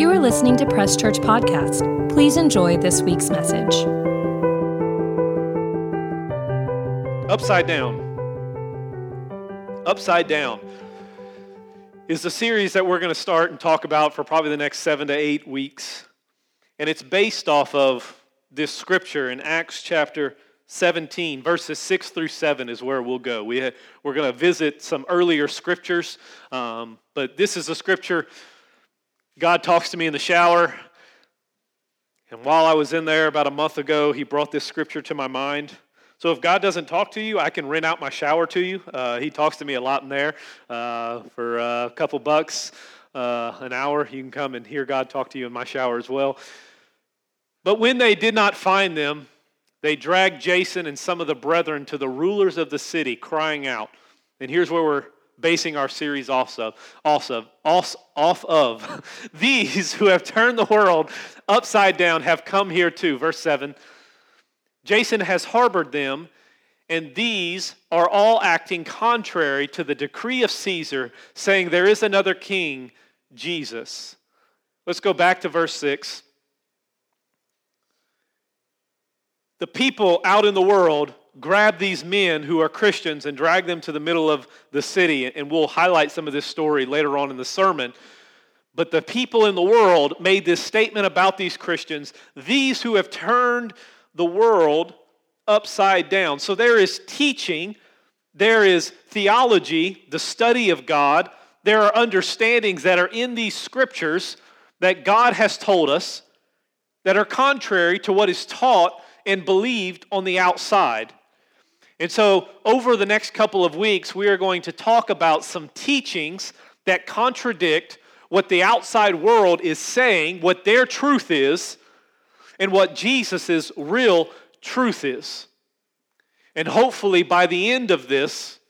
You are listening to Press Church Podcast. Please enjoy this week's message. Upside Down. Upside Down is the series that we're going to start and talk about for probably the next seven to eight weeks. And it's based off of this scripture in Acts chapter 17, verses 6 through 7 is where we'll go. We, we're going to visit some earlier scriptures, um, but this is a scripture God talks to me in the shower. And while I was in there about a month ago, He brought this scripture to my mind. So if God doesn't talk to you, I can rent out my shower to you. Uh, he talks to me a lot in there uh, for a couple bucks uh, an hour. You can come and hear God talk to you in my shower as well. But when they did not find them, they dragged Jason and some of the brethren to the rulers of the city, crying out. And here's where we're basing our series off of. Also, off of. These who have turned the world upside down have come here too. Verse 7. Jason has harbored them, and these are all acting contrary to the decree of Caesar, saying there is another king, Jesus. Let's go back to verse 6. The people out in the world grab these men who are Christians and drag them to the middle of the city, and we'll highlight some of this story later on in the sermon. But the people in the world made this statement about these Christians these who have turned the world upside down. So there is teaching, there is theology, the study of God, there are understandings that are in these scriptures that God has told us that are contrary to what is taught and believed on the outside. And so, over the next couple of weeks, we are going to talk about some teachings that contradict what the outside world is saying, what their truth is, and what Jesus' real truth is. And hopefully, by the end of this,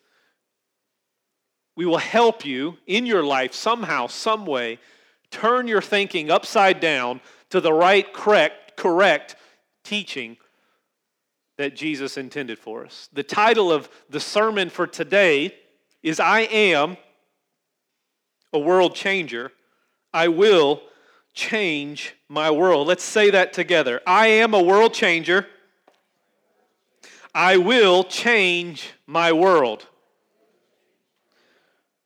we will help you in your life somehow, some way, turn your thinking upside down to the right, correct, correct teaching that Jesus intended for us. The title of the sermon for today is I Am a World Changer. I Will change my world. Let's say that together. I am a world changer. I will change my world.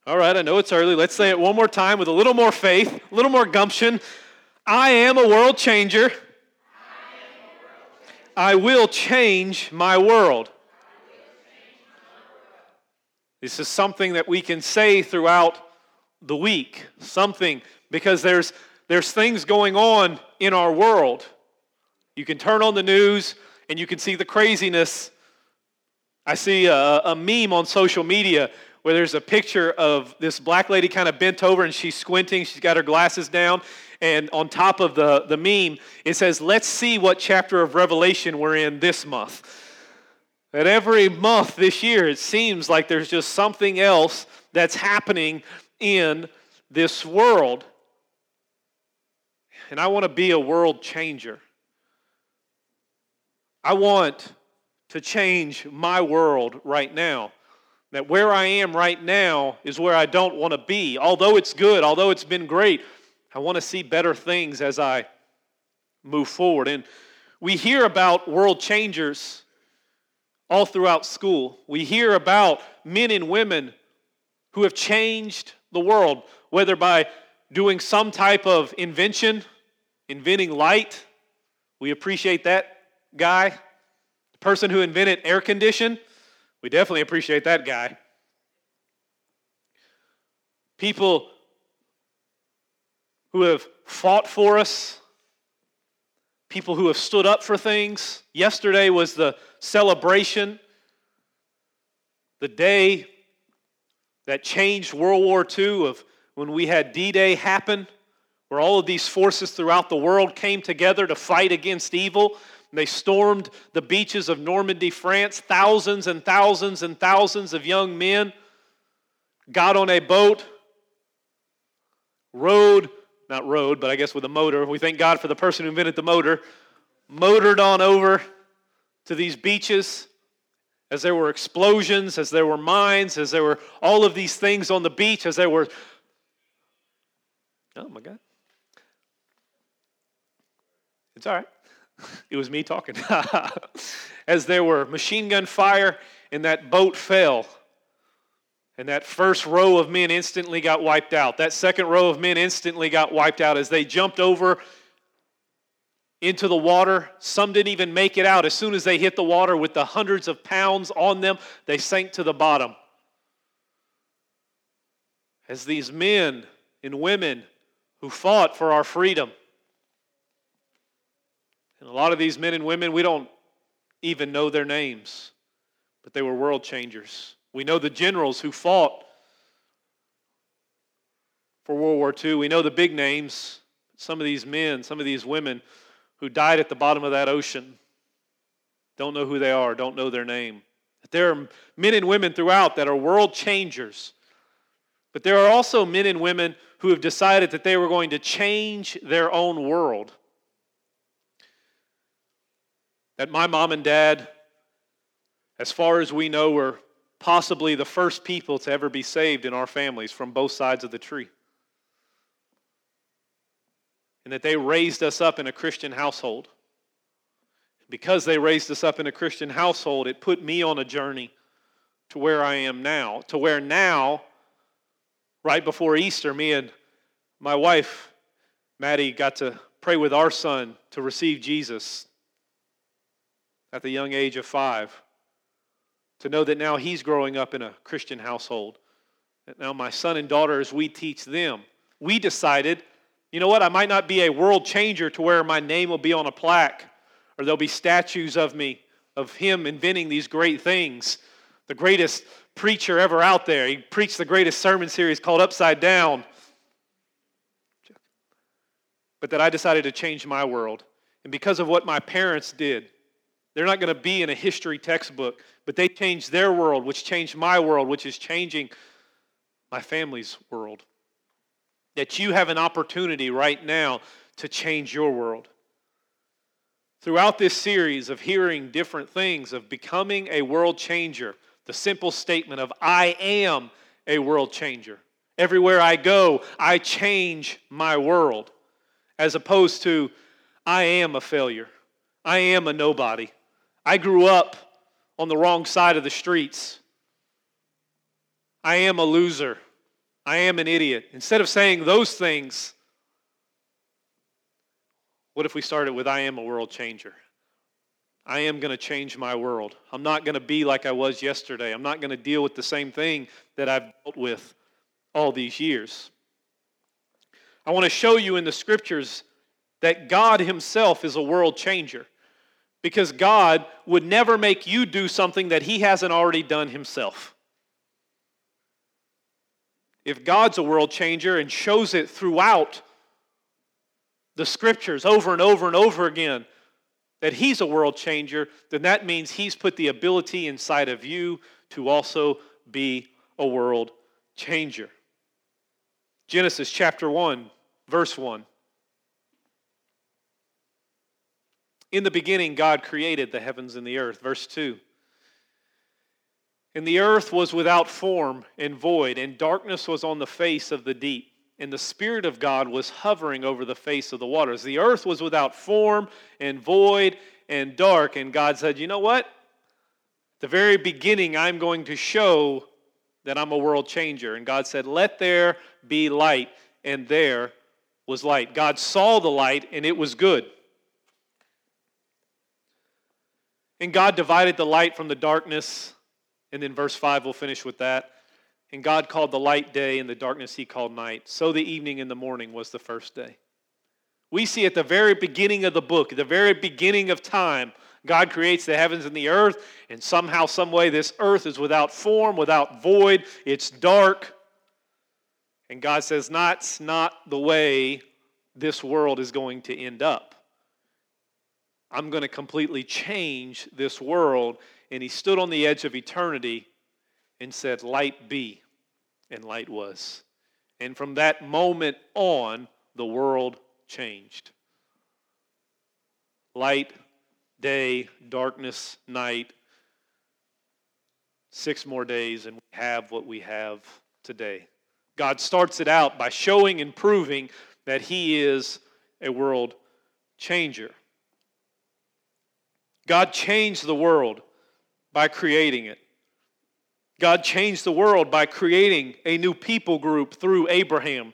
All right, I know it's early. Let's say it one more time with a little more faith, a little more gumption. I am a world changer. I will change my world. This is something that we can say throughout the week. Something because there's there's things going on in our world. You can turn on the news and you can see the craziness. I see a, a meme on social media where there's a picture of this black lady kind of bent over and she's squinting. She's got her glasses down. And on top of the, the meme, it says, Let's see what chapter of Revelation we're in this month. That every month this year, it seems like there's just something else that's happening in this world and I want to be a world changer. I want to change my world right now. That where I am right now is where I don't want to be. Although it's good, although it's been great, I want to see better things as I move forward. And we hear about world changers all throughout school. We hear about men and women who have changed the world, whether by doing some type of invention inventing light. We appreciate that guy. The person who invented air condition, we definitely appreciate that guy. People who have fought for us, people who have stood up for things. Yesterday was the celebration, the day that changed World War II of when we had D Day happen where all of these forces throughout the world came together to fight against evil. They stormed the beaches of Normandy, France. Thousands and thousands and thousands of young men got on a boat, rode, not road, but I guess with a motor. We thank God for the person who invented the motor, motored on over to these beaches as there were explosions, as there were mines, as there were all of these things on the beach, as there were. Oh my God It's all right. It was me talking. As there were machine gun fire and that boat fell. And that first row of men instantly got wiped out. That second row of men instantly got wiped out as they jumped over into the water. Some didn't even make it out. As soon as they hit the water with the hundreds of pounds on them, they sank to the bottom. As these men and women who fought for our freedom, and a lot of these men and women, we don't even know their names, but they were world changers. We know the generals who fought for World War II. We know the big names. Some of these men, some of these women who died at the bottom of that ocean don't know who they are, don't know their name. There are men and women throughout that are world changers. But there are also men and women who have decided that they were going to change their own world that my mom and dad, as far as we know, were possibly the first people to ever be saved in our families from both sides of the tree. And that they raised us up in a Christian household. Because they raised us up in a Christian household, it put me on a journey to where I am now. To where now, right before Easter, me and my wife, Maddie, got to pray with our son to receive Jesus at the young age of five. To know that now he's growing up in a Christian household. That now my son and daughter, as we teach them, we decided, you know what, I might not be a world changer to where my name will be on a plaque or there'll be statues of me, of him inventing these great things. The greatest preacher ever out there. He preached the greatest sermon series called Upside Down. But that I decided to change my world. And because of what my parents did, they're not going to be in a history textbook, but they changed their world, which changed my world, which is changing my family's world. That you have an opportunity right now to change your world. Throughout this series of hearing different things, of becoming a world changer, the simple statement of, I am a world changer. Everywhere I go, I change my world, as opposed to, I am a failure. I am a nobody. I grew up on the wrong side of the streets. I am a loser. I am an idiot. Instead of saying those things, what if we started with I am a world changer? I am going to change my world. I'm not going to be like I was yesterday. I'm not going to deal with the same thing that I've dealt with all these years. I want to show you in the scriptures that God Himself is a world changer because God would never make you do something that He hasn't already done Himself. If God's a world changer and shows it throughout the scriptures over and over and over again that He's a world changer, then that means He's put the ability inside of you to also be a world changer. Genesis chapter 1, verse 1. In the beginning, God created the heavens and the earth. Verse 2. And the earth was without form and void, and darkness was on the face of the deep. And the Spirit of God was hovering over the face of the waters. The earth was without form and void and dark. And God said, You know what? At the very beginning, I'm going to show that I'm a world changer. And God said, Let there be light. And there was light. God saw the light, and it was good. And God divided the light from the darkness. And then verse 5, we'll finish with that. And God called the light day, and the darkness he called night. So the evening and the morning was the first day. We see at the very beginning of the book, the very beginning of time, God creates the heavens and the earth, and somehow, some way, this earth is without form, without void, it's dark. And God says, That's not the way this world is going to end up. I'm going to completely change this world. And he stood on the edge of eternity and said, Light be. And light was. And from that moment on, the world changed. Light, day, darkness, night. Six more days, and we have what we have today. God starts it out by showing and proving that He is a world changer. God changed the world by creating it. God changed the world by creating a new people group through Abraham.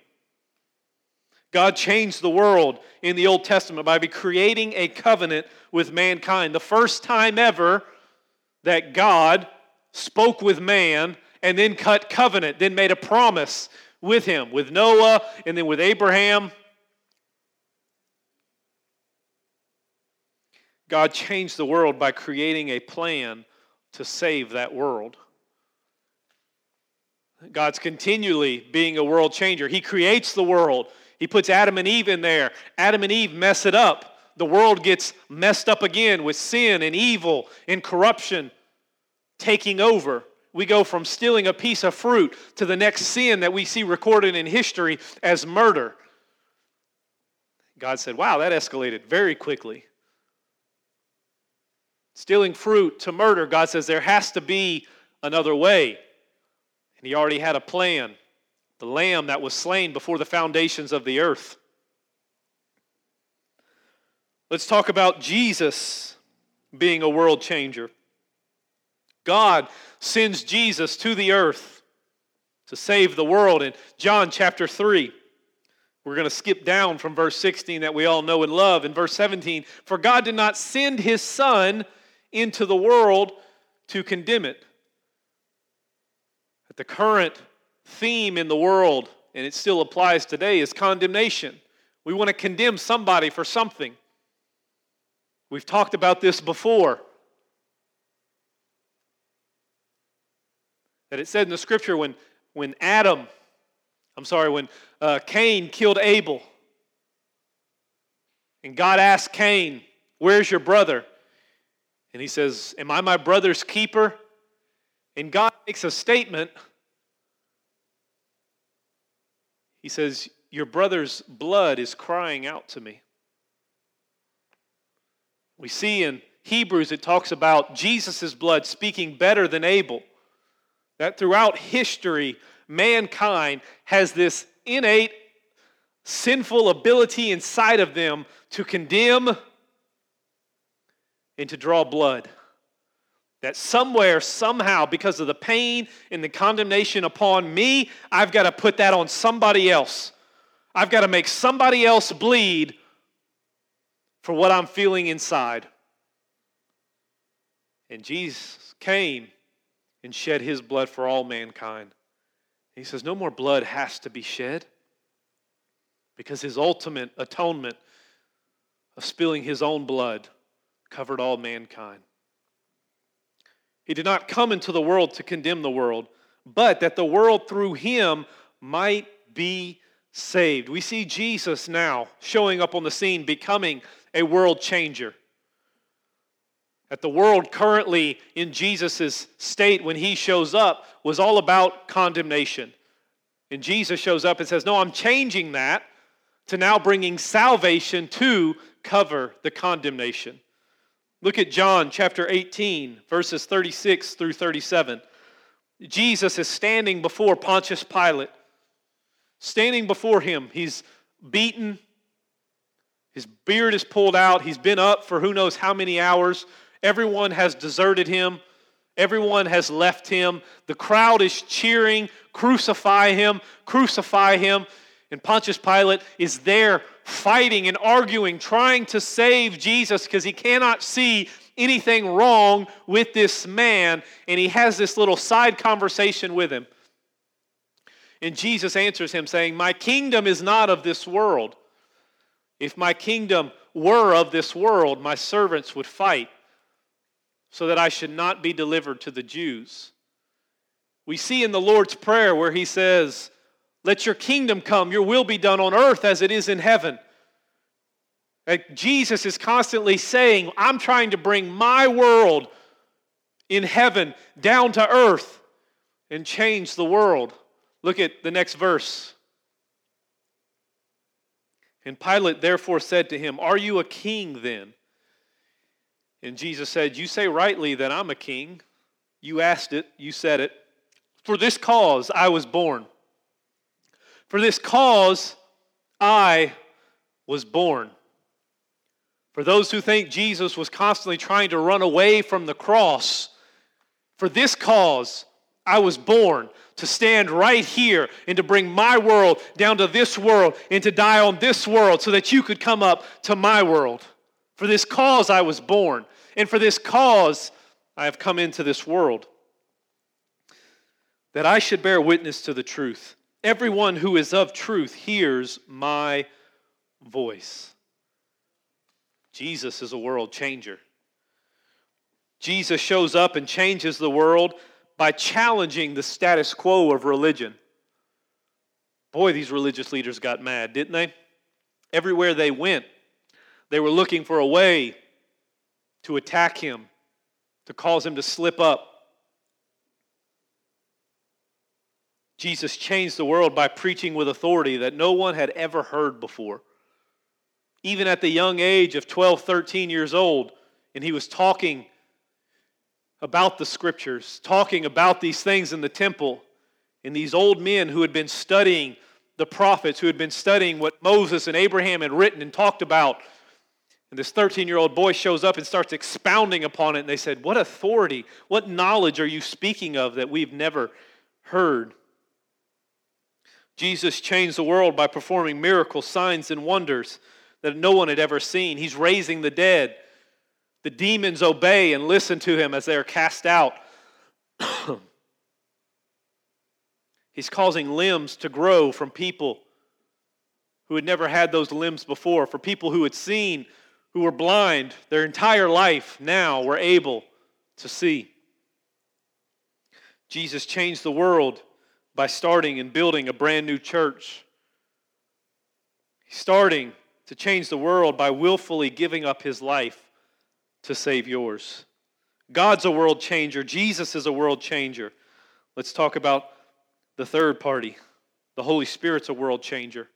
God changed the world in the Old Testament by creating a covenant with mankind. The first time ever that God spoke with man and then cut covenant, then made a promise with him, with Noah, and then with Abraham. God changed the world by creating a plan to save that world. God's continually being a world changer. He creates the world. He puts Adam and Eve in there. Adam and Eve mess it up. The world gets messed up again with sin and evil and corruption taking over. We go from stealing a piece of fruit to the next sin that we see recorded in history as murder. God said, Wow, that escalated very quickly. Stealing fruit to murder, God says there has to be another way. And He already had a plan the lamb that was slain before the foundations of the earth. Let's talk about Jesus being a world changer. God sends Jesus to the earth to save the world. In John chapter 3, we're going to skip down from verse 16 that we all know and love. In verse 17, for God did not send his Son into the world to condemn it. At the current theme in the world, and it still applies today, is condemnation. We want to condemn somebody for something. We've talked about this before. That it said in the scripture when, when Adam, I'm sorry, when uh, Cain killed Abel, and God asked Cain, Where's your brother? And he says, Am I my brother's keeper? And God makes a statement. He says, Your brother's blood is crying out to me. We see in Hebrews it talks about Jesus' blood speaking better than Abel. That throughout history, mankind has this innate sinful ability inside of them to condemn and to draw blood. That somewhere, somehow, because of the pain and the condemnation upon me, I've got to put that on somebody else. I've got to make somebody else bleed for what I'm feeling inside. And Jesus came and shed his blood for all mankind. He says, No more blood has to be shed because his ultimate atonement of spilling his own blood covered all mankind. He did not come into the world to condemn the world, but that the world through him might be saved. We see Jesus now showing up on the scene, becoming a world changer. That the world currently in Jesus' state when he shows up was all about condemnation. And Jesus shows up and says, No, I'm changing that to now bringing salvation to cover the condemnation. Look at John chapter 18, verses 36 through 37. Jesus is standing before Pontius Pilate. Standing before him, he's beaten, his beard is pulled out, he's been up for who knows how many hours. Everyone has deserted him, everyone has left him. The crowd is cheering, Crucify him, crucify him. And Pontius Pilate is there fighting and arguing, trying to save Jesus because he cannot see anything wrong with this man. And he has this little side conversation with him. And Jesus answers him, saying, My kingdom is not of this world. If my kingdom were of this world, my servants would fight so that I should not be delivered to the Jews. We see in the Lord's Prayer where he says, let your kingdom come, your will be done on earth as it is in heaven. Uh, Jesus is constantly saying, I'm trying to bring my world in heaven down to earth and change the world. Look at the next verse. And Pilate therefore said to him, Are you a king then? And Jesus said, You say rightly that I'm a king. You asked it, you said it. For this cause I was born for this cause I was born, For those who think Jesus was constantly trying to run away from the cross, for this cause I was born to stand right here and to bring my world down to this world and to die on this world so that you could come up to my world. For this cause I was born, and for this cause I have come into this world, that I should bear witness to the truth. Everyone who is of truth hears my voice. Jesus is a world changer. Jesus shows up and changes the world by challenging the status quo of religion. Boy, these religious leaders got mad, didn't they? Everywhere they went, they were looking for a way to attack him, to cause him to slip up. Jesus changed the world by preaching with authority that no one had ever heard before. Even at the young age of 12, 13 years old, and he was talking about the scriptures, talking about these things in the temple. And these old men who had been studying the prophets, who had been studying what Moses and Abraham had written and talked about. And this 13 year old boy shows up and starts expounding upon it. And they said, What authority, what knowledge are you speaking of that we've never heard? Jesus changed the world by performing miracles, signs, and wonders that no one had ever seen. He's raising the dead. The demons obey and listen to him as they are cast out. He's causing limbs to grow from people who had never had those limbs before, for people who had seen, who were blind their entire life, now were able to see. Jesus changed the world by starting and building a brand new church. Starting to change the world by willfully giving up his life to save yours. God's a world changer. Jesus is a world changer. Let's talk about the third party. The Holy Spirit's a world changer.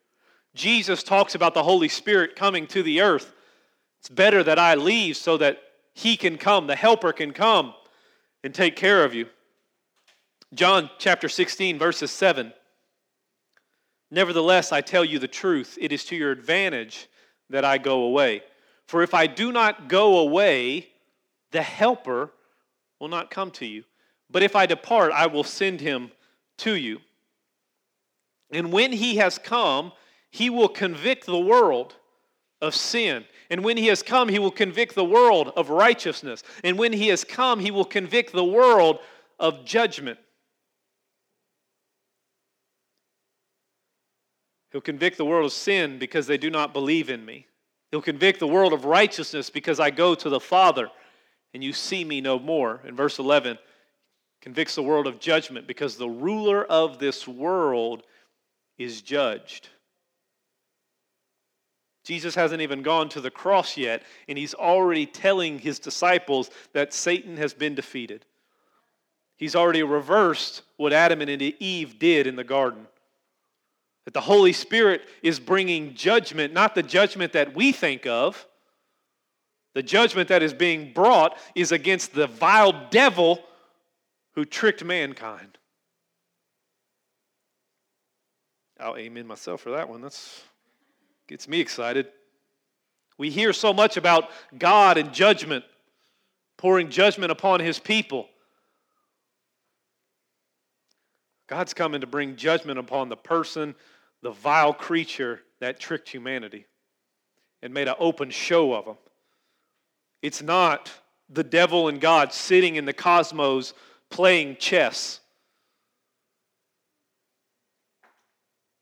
Jesus talks about the Holy Spirit coming to the earth. It's better that I leave so that He can come, the Helper can come and take care of you. John chapter 16, verses 7. Nevertheless, I tell you the truth, it is to your advantage that I go away. For if I do not go away, the Helper will not come to you. But if I depart, I will send him to you. And when he has come, he will convict the world of sin. And when he has come, he will convict the world of righteousness. And when he has come, he will convict the world of judgment. He'll convict the world of sin because they do not believe in me. He'll convict the world of righteousness because I go to the Father and you see me no more. In verse 11, convicts the world of judgment because the ruler of this world is judged. Jesus hasn't even gone to the cross yet, and he's already telling his disciples that Satan has been defeated. He's already reversed what Adam and Eve did in the garden. That the Holy Spirit is bringing judgment, not the judgment that we think of. The judgment that is being brought is against the vile devil who tricked mankind. I'll amen myself for that one. That's gets me excited. We hear so much about God and judgment, pouring judgment upon his people. God's coming to bring judgment upon the person the vile creature that tricked humanity and made an open show of them. It's not the devil and God sitting in the cosmos playing chess.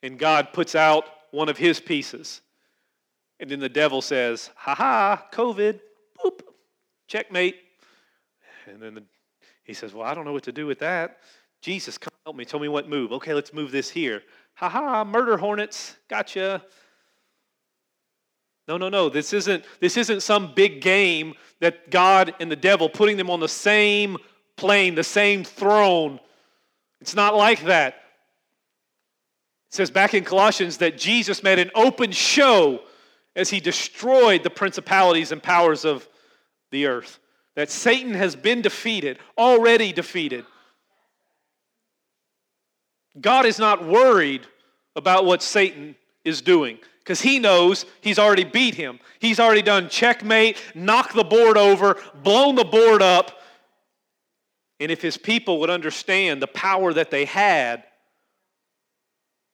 And God puts out one of his pieces. And then the devil says, ha ha, COVID, boop, checkmate. And then the, he says, well, I don't know what to do with that. Jesus, come help me. Tell me what move. Okay, let's move this here. Ha ha, murder hornets, gotcha. No, no, no. This isn't, this isn't some big game that God and the devil putting them on the same plane, the same throne. It's not like that. It says back in Colossians that Jesus made an open show as he destroyed the principalities and powers of the earth. That Satan has been defeated, already defeated. God is not worried about what Satan is doing. because he knows he's already beat him. He's already done checkmate, knocked the board over, blown the board up. And if his people would understand the power that they had,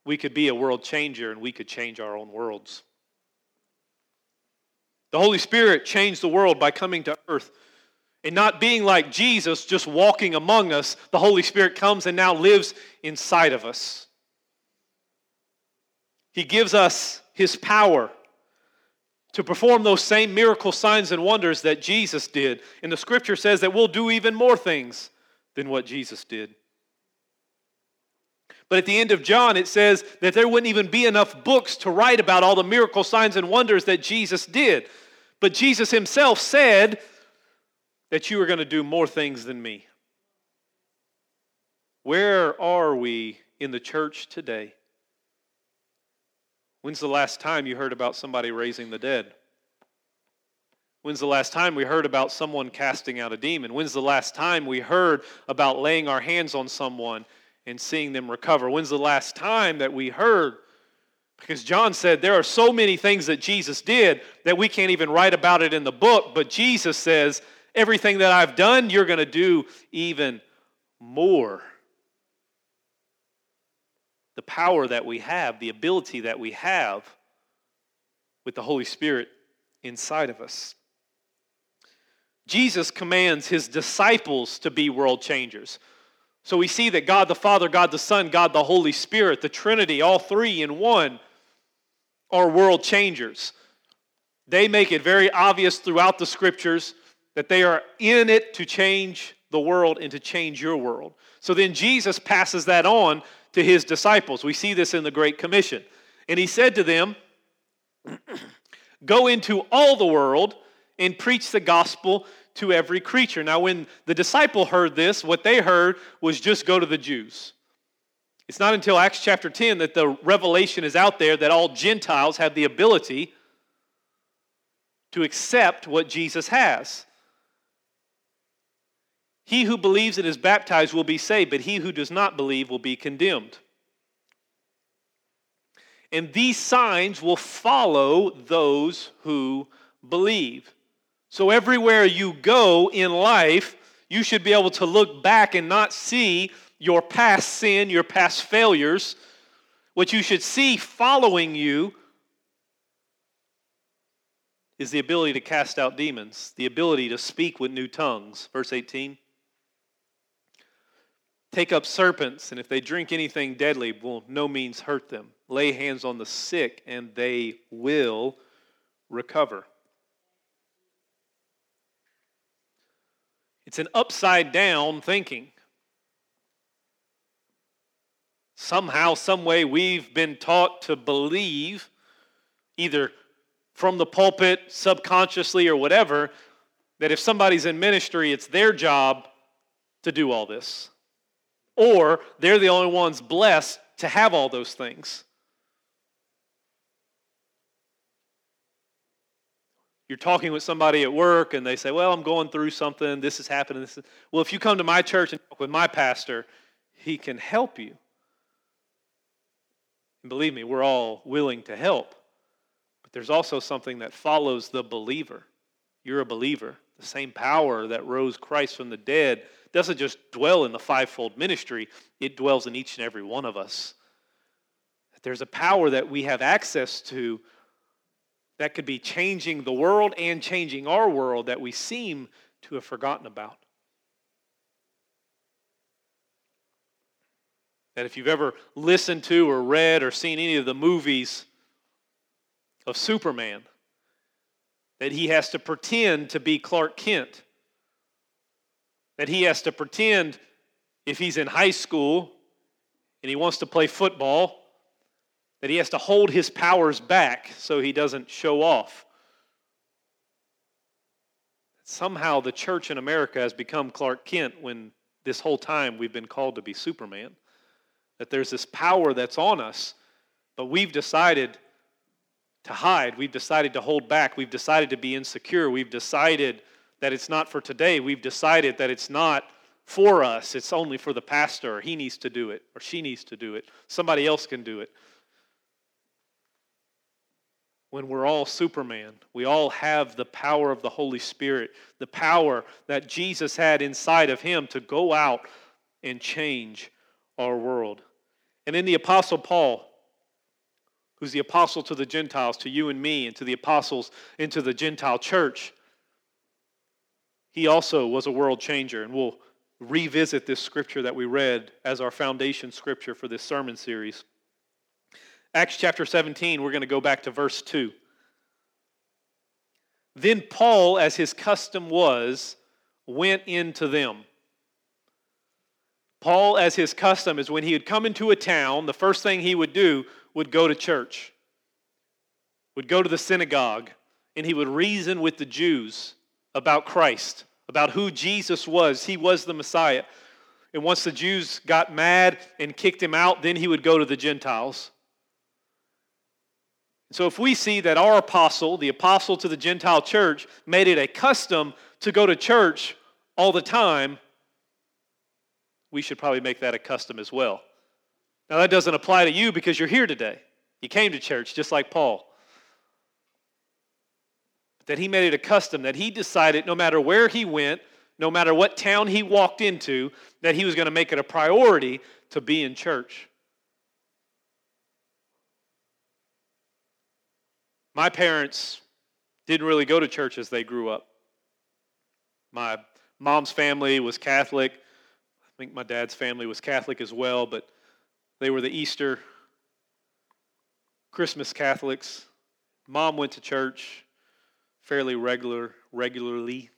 we could be a world changer and we could change our own worlds. The Holy Spirit changed the world by coming to earth and not being like Jesus, just walking among us. The Holy Spirit comes and now lives inside of us. He gives us His power to perform those same miracle signs and wonders that Jesus did. And the scripture says that we'll do even more things than what Jesus did. But at the end of John, it says that there wouldn't even be enough books to write about all the miracle signs and wonders that Jesus did. But Jesus himself said that you are going to do more things than me. Where are we in the church today? When's the last time you heard about somebody raising the dead? When's the last time we heard about someone casting out a demon? When's the last time we heard about laying our hands on someone and seeing them recover? When's the last time that we heard? Because John said there are so many things that Jesus did that we can't even write about it in the book, but Jesus says, everything that I've done, you're going to do even more. The power that we have, the ability that we have with the Holy Spirit inside of us. Jesus commands his disciples to be world changers. So we see that God the Father, God the Son, God the Holy Spirit, the Trinity, all three in one, are world changers. They make it very obvious throughout the scriptures that they are in it to change the world and to change your world. So then Jesus passes that on to his disciples. We see this in the Great Commission. And he said to them, Go into all the world and preach the gospel to every creature. Now, when the disciple heard this, what they heard was just go to the Jews. It's not until Acts chapter 10 that the revelation is out there that all Gentiles have the ability to accept what Jesus has. He who believes and is baptized will be saved, but he who does not believe will be condemned. And these signs will follow those who believe. So, everywhere you go in life, you should be able to look back and not see your past sin, your past failures. What you should see following you is the ability to cast out demons, the ability to speak with new tongues. Verse 18. Take up serpents, and if they drink anything deadly, will no means hurt them. Lay hands on the sick, and they will recover. It's an upside down thinking. Somehow, some way, we've been taught to believe, either from the pulpit, subconsciously, or whatever, that if somebody's in ministry, it's their job to do all this. Or they're the only ones blessed to have all those things. you're talking with somebody at work and they say, Well, I'm going through something, this is happening. This is... Well, if you come to my church and talk with my pastor, he can help you. And believe me, we're all willing to help. But there's also something that follows the believer. You're a believer. The same power that rose Christ from the dead doesn't just dwell in the fivefold ministry, it dwells in each and every one of us. There's a power that we have access to that could be changing the world and changing our world that we seem to have forgotten about. That if you've ever listened to or read or seen any of the movies of Superman, that he has to pretend to be Clark Kent. That he has to pretend if he's in high school and he wants to play football that he has to hold his powers back so he doesn't show off. Somehow the church in America has become Clark Kent when this whole time we've been called to be Superman. That there's this power that's on us, but we've decided to hide. We've decided to hold back. We've decided to be insecure. We've decided that it's not for today. We've decided that it's not for us. It's only for the pastor. He needs to do it, or she needs to do it. Somebody else can do it. when we're all Superman. We all have the power of the Holy Spirit, the power that Jesus had inside of him to go out and change our world. And in the Apostle Paul, who's the apostle to the Gentiles, to you and me, and to the apostles into the Gentile church, he also was a world changer. And we'll revisit this scripture that we read as our foundation scripture for this sermon series. Acts chapter 17, we're going to go back to verse 2. Then Paul, as his custom was, went into them. Paul, as his custom, is when he would come into a town, the first thing he would do would go to church, would go to the synagogue, and he would reason with the Jews about Christ, about who Jesus was. He was the Messiah. And once the Jews got mad and kicked him out, then he would go to the Gentiles. So if we see that our apostle, the apostle to the Gentile church, made it a custom to go to church all the time, we should probably make that a custom as well. Now, that doesn't apply to you because you're here today. You came to church just like Paul. That he made it a custom, that he decided no matter where he went, no matter what town he walked into, that he was going to make it a priority to be in church. My parents didn't really go to church as they grew up. My mom's family was Catholic. I think my dad's family was Catholic as well, but they were the Easter Christmas Catholics. Mom went to church fairly regular regularly.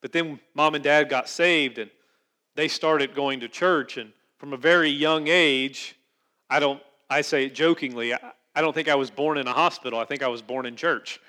But then mom and dad got saved and they started going to church and from a very young age, I don't I say it jokingly, I, I don't think I was born in a hospital. I think I was born in church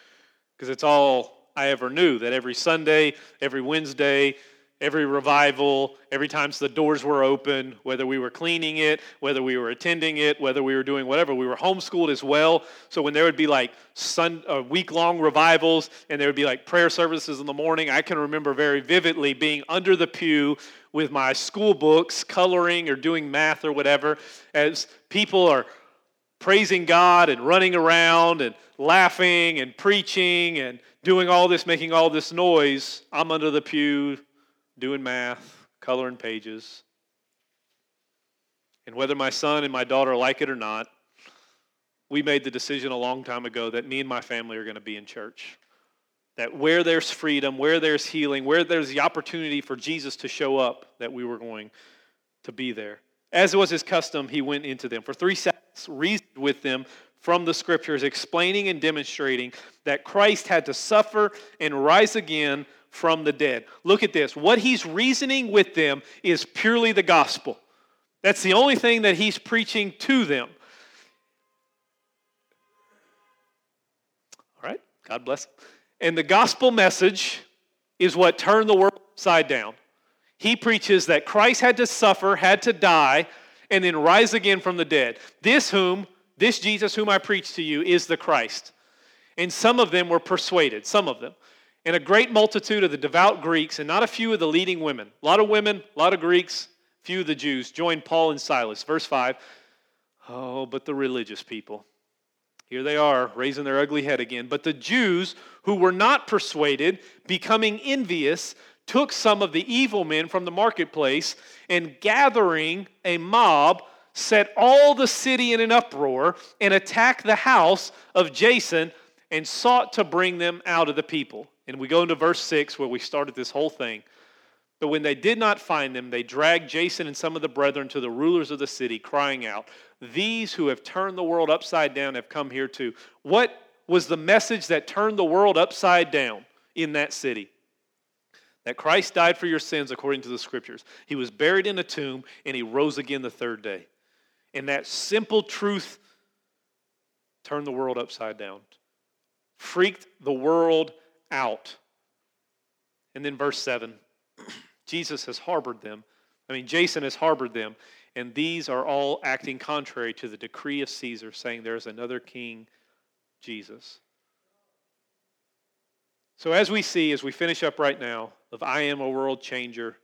because it's all I ever knew that every Sunday, every Wednesday, every revival, every time the doors were open, whether we were cleaning it, whether we were attending it, whether we were doing whatever. We were homeschooled as well. So when there would be like sun, uh, week long revivals and there would be like prayer services in the morning, I can remember very vividly being under the pew with my school books, coloring or doing math or whatever, as people are praising God and running around and laughing and preaching and doing all this, making all this noise. I'm under the pew doing math, coloring pages. And whether my son and my daughter like it or not, we made the decision a long time ago that me and my family are going to be in church. That where there's freedom, where there's healing, where there's the opportunity for Jesus to show up, that we were going to be there. As was his custom, he went into them. For three Sabbaths, reasoned with them from the scriptures, explaining and demonstrating that Christ had to suffer and rise again from the dead. Look at this. What he's reasoning with them is purely the gospel. That's the only thing that he's preaching to them. All right, God bless. And the gospel message is what turned the world upside down. He preaches that Christ had to suffer, had to die, and then rise again from the dead. This whom, this Jesus whom I preach to you, is the Christ. And some of them were persuaded, some of them and a great multitude of the devout Greeks and not a few of the leading women. A lot of women, a lot of Greeks, few of the Jews joined Paul and Silas. Verse 5 Oh, but the religious people. Here they are, raising their ugly head again. But the Jews who were not persuaded, becoming envious, took some of the evil men from the marketplace and gathering a mob, set all the city in an uproar and attacked the house of Jason and sought to bring them out of the people. And we go into verse 6 where we started this whole thing. But when they did not find them, they dragged Jason and some of the brethren to the rulers of the city, crying out, These who have turned the world upside down have come here too. What was the message that turned the world upside down in that city? That Christ died for your sins according to the scriptures. He was buried in a tomb and he rose again the third day. And that simple truth turned the world upside down, freaked the world out. And then verse 7 Jesus has harbored them. I mean, Jason has harbored them. And these are all acting contrary to the decree of Caesar, saying there is another king, Jesus. So, as we see, as we finish up right now, of I am a world changer,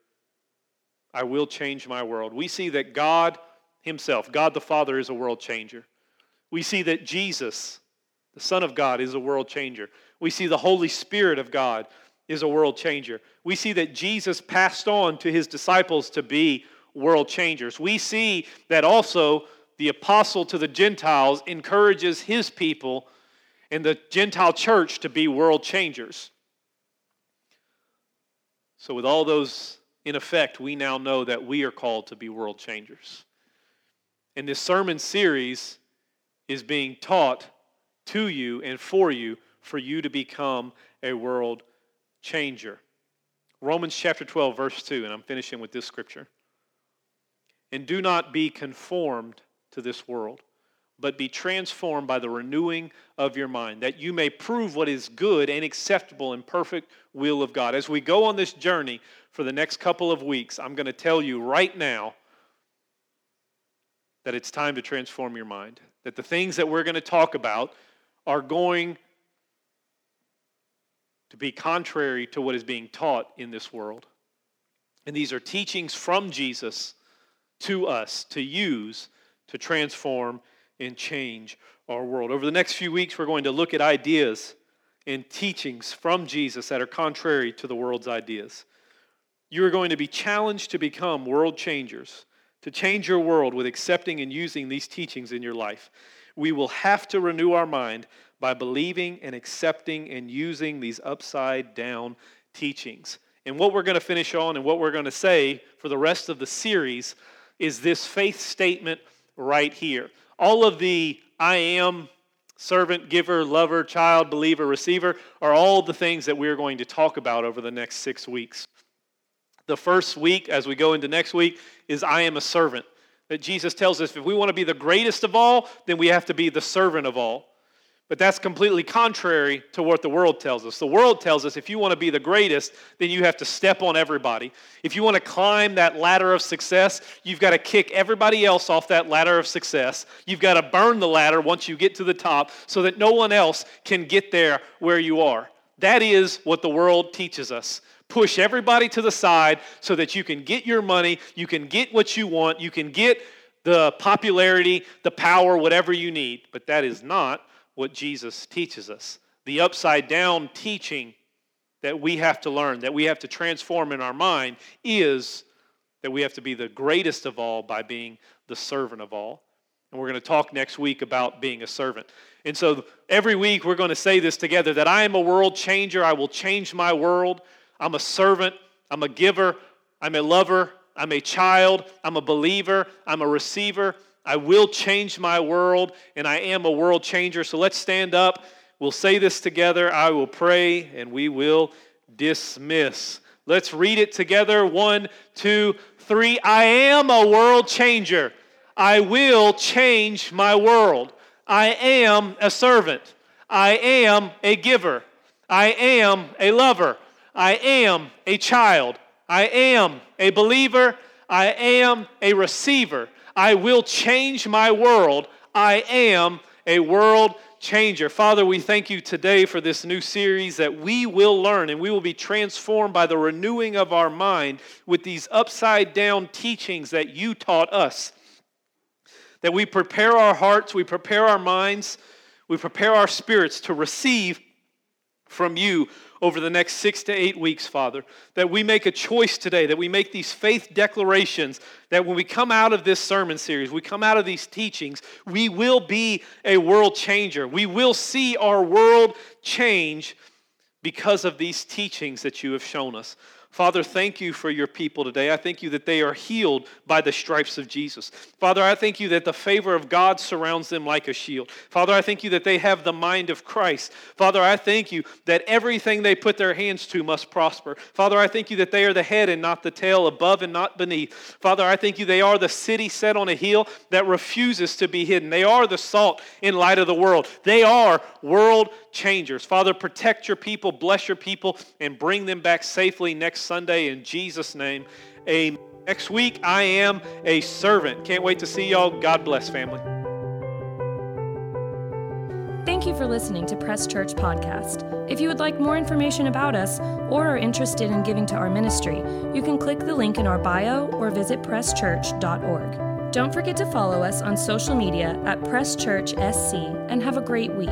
I will change my world, we see that God Himself, God the Father, is a world changer. We see that Jesus, the Son of God, is a world changer. We see the Holy Spirit of God is a world changer. We see that Jesus passed on to his disciples to be world changers. We see that also the apostle to the Gentiles encourages his people and the Gentile church to be world changers. So, with all those in effect, we now know that we are called to be world changers. And this sermon series is being taught to you and for you for you to become a world changer. Romans chapter 12, verse 2, and I'm finishing with this scripture. And do not be conformed to this world, but be transformed by the renewing of your mind, that you may prove what is good and acceptable and perfect will of God. As we go on this journey for the next couple of weeks, I'm going to tell you right now that it's time to transform your mind. That the things that we're going to talk about are going to be contrary to what is being taught in this world. And these are teachings from Jesus to us to use to transform and change our world. Over the next few weeks, we're going to look at ideas and teachings from Jesus that are contrary to the world's ideas. You are going to be challenged to become world changers, to change your world with accepting and using these teachings in your life. We will have to renew our mind by believing and accepting and using these upside down teachings. And what we're going to finish on and what we're going to say for the rest of the series is this faith statement right here. All of the I am servant, giver, lover, child, believer, receiver are all the things that we're going to talk about over the next six weeks. The first week, as we go into next week, is I am a servant. That Jesus tells us if we want to be the greatest of all, then we have to be the servant of all. But that's completely contrary to what the world tells us. The world tells us if you want to be the greatest, then you have to step on everybody. If you want to climb that ladder of success, you've got to kick everybody else off that ladder of success. You've got to burn the ladder once you get to the top so that no one else can get there where you are. That is what the world teaches us. Push everybody to the side so that you can get your money, you can get what you want, you can get the popularity, the power, whatever you need. But that is not what Jesus teaches us. The upside down teaching that we have to learn, that we have to transform in our mind, is that we have to be the greatest of all by being the servant of all. And we're going to talk next week about being a servant. And so every week we're going to say this together that I am a world changer. I will change my world. I'm a servant. I'm a giver. I'm a lover. I'm a child. I'm a believer. I'm a receiver. I will change my world, and I am a world changer. So let's stand up. We'll say this together. I will pray, and we will dismiss. Let's read it together. One, two, three. I am a world changer. I will change my world. I am a servant. I am a giver. I am a lover. I am a child. I am a believer. I am a receiver. I will change my world. I am a world changer. Father, we thank you today for this new series that we will learn and we will be transformed by the renewing of our mind with these upside down teachings that you taught us. That we prepare our hearts, we prepare our minds, we prepare our spirits to receive from you over the next six to eight weeks, Father. That we make a choice today, that we make these faith declarations, that when we come out of this sermon series, we come out of these teachings, we will be a world changer. We will see our world change because of these teachings that you have shown us. Father, thank you for your people today. I thank you that they are healed by the stripes of Jesus. Father, I thank you that the favor of God surrounds them like a shield. Father, I thank you that they have the mind of Christ. Father, I thank you that everything they put their hands to must prosper. Father, I thank you that they are the head and not the tail, above and not beneath. Father, I thank you they are the city set on a hill that refuses to be hidden. They are the salt in light of the world. They are world changers. Father, protect your people, bless your people, and bring them back safely next Sunday in Jesus' name. Amen. Next week, I am a servant. Can't wait to see y'all. God bless, family. Thank you for listening to Press Church Podcast. If you would like more information about us or are interested in giving to our ministry, you can click the link in our bio or visit presschurch.org. Don't forget to follow us on social media at Press Church SC and have a great week.